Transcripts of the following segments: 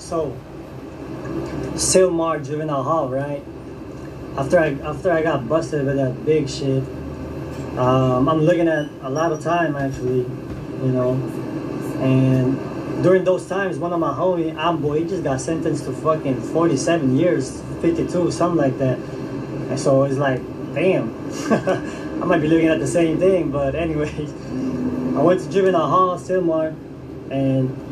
So, Sylmar Juvenile Hall, right? After I after I got busted with that big shit, um, I'm looking at a lot of time actually, you know, and during those times, one of my homie, Amboy, he just got sentenced to fucking 47 years, 52, something like that. And so it's like, damn, I might be looking at the same thing, but anyway, I went to juvenile hall, Sylmar, and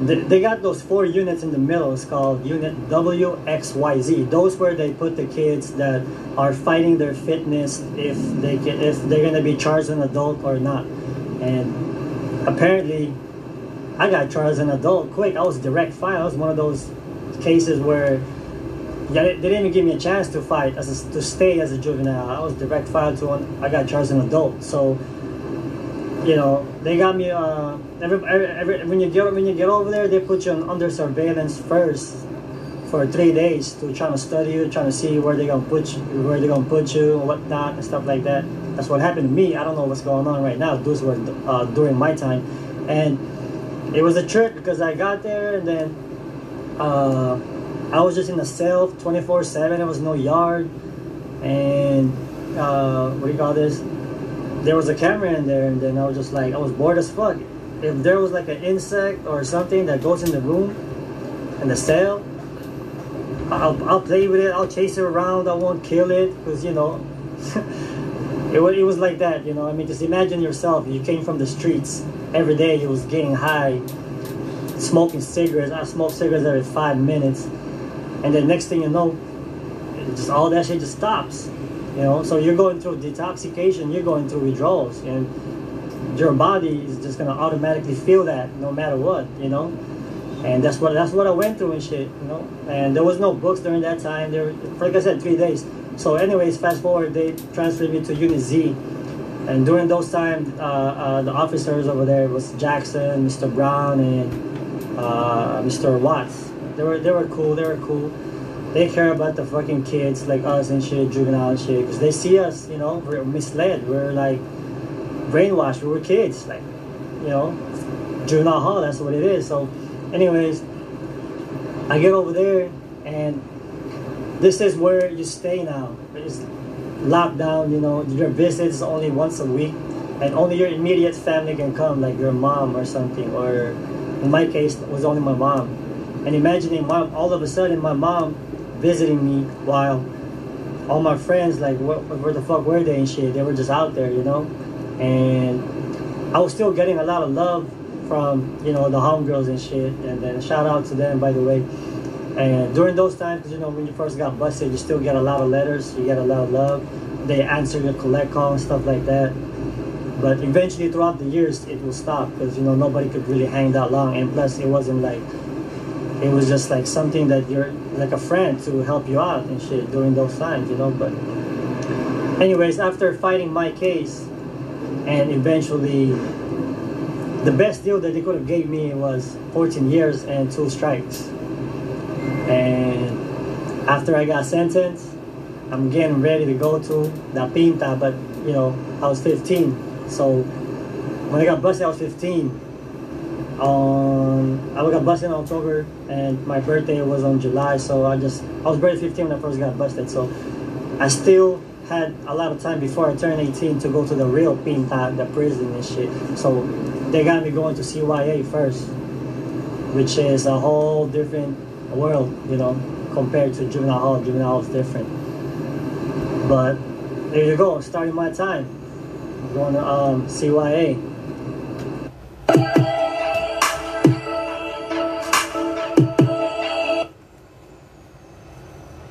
they, got those four units in the middle. It's called Unit WXYZ. Those where they put the kids that are fighting their fitness if they get, if they're gonna be charged an adult or not. And apparently, I got charged an adult quick. I was direct file. I was one of those cases where yeah, they didn't even give me a chance to fight as a, to stay as a juvenile. I was direct file to one. I got charged an adult. So you know, they got me. Uh, every, every, every, when you get when you get over there, they put you on, under surveillance first for three days to try to study you, trying to see where they gonna put you, where they gonna put you, and whatnot, and stuff like that. That's what happened to me. I don't know what's going on right now. Those were uh, during my time, and it was a trip because I got there and then uh, I was just in a cell 24/7. There was no yard, and uh, what do you call this? There was a camera in there, and then I was just like, I was bored as fuck. If there was like an insect or something that goes in the room, in the cell, I'll, I'll play with it, I'll chase it around, I won't kill it, because, you know, it, was, it was like that, you know. I mean, just imagine yourself, you came from the streets every day, you was getting high, smoking cigarettes. I smoke cigarettes every five minutes, and then next thing you know, just all that shit just stops. You know, so you're going through detoxification, you're going through withdrawals, and your body is just gonna automatically feel that no matter what, you know. And that's what that's what I went through and shit, you know. And there was no books during that time. There, like I said, three days. So, anyways, fast forward, they transferred me to Unit Z, and during those times, uh, uh, the officers over there was Jackson, Mr. Brown, and uh, Mr. Watts. They were they were cool. They were cool they care about the fucking kids like us and shit, juvenile and shit, because they see us, you know, we're misled. We're like brainwashed. We were kids, like, you know, juvenile hall. That's what it is. So, anyways, I get over there, and this is where you stay now. It's locked down. You know, your visits only once a week, and only your immediate family can come, like your mom or something. Or in my case, it was only my mom. And imagining mom, all of a sudden, my mom visiting me while all my friends like what, where the fuck were they and shit? They were just out there you know? And i was still getting a lot of love from you know the homegirls and shit. And then shout out to them by the way. And during those times you know when you first got busted you still get a lot of letters. You get a lot of love. They answer your collect call and stuff like that. But eventually throughout the years it will stop because you know nobody could really hang that long. And plus it wasn't like it was just like something that you're like a friend to help you out and shit during those times, you know. But, anyways, after fighting my case, and eventually, the best deal that they could have gave me was 14 years and two strikes. And after I got sentenced, I'm getting ready to go to La Pinta, but you know, I was 15. So when I got busted, I was 15 on I got busted in October and my birthday was on July so I just I was barely 15 when I first got busted so I still had a lot of time before I turned 18 to go to the real Pinta, the prison and shit. So they got me going to CYA first which is a whole different world you know compared to juvenile hall. Juvenile hall is different. But there you go starting my time. Going to um, CYA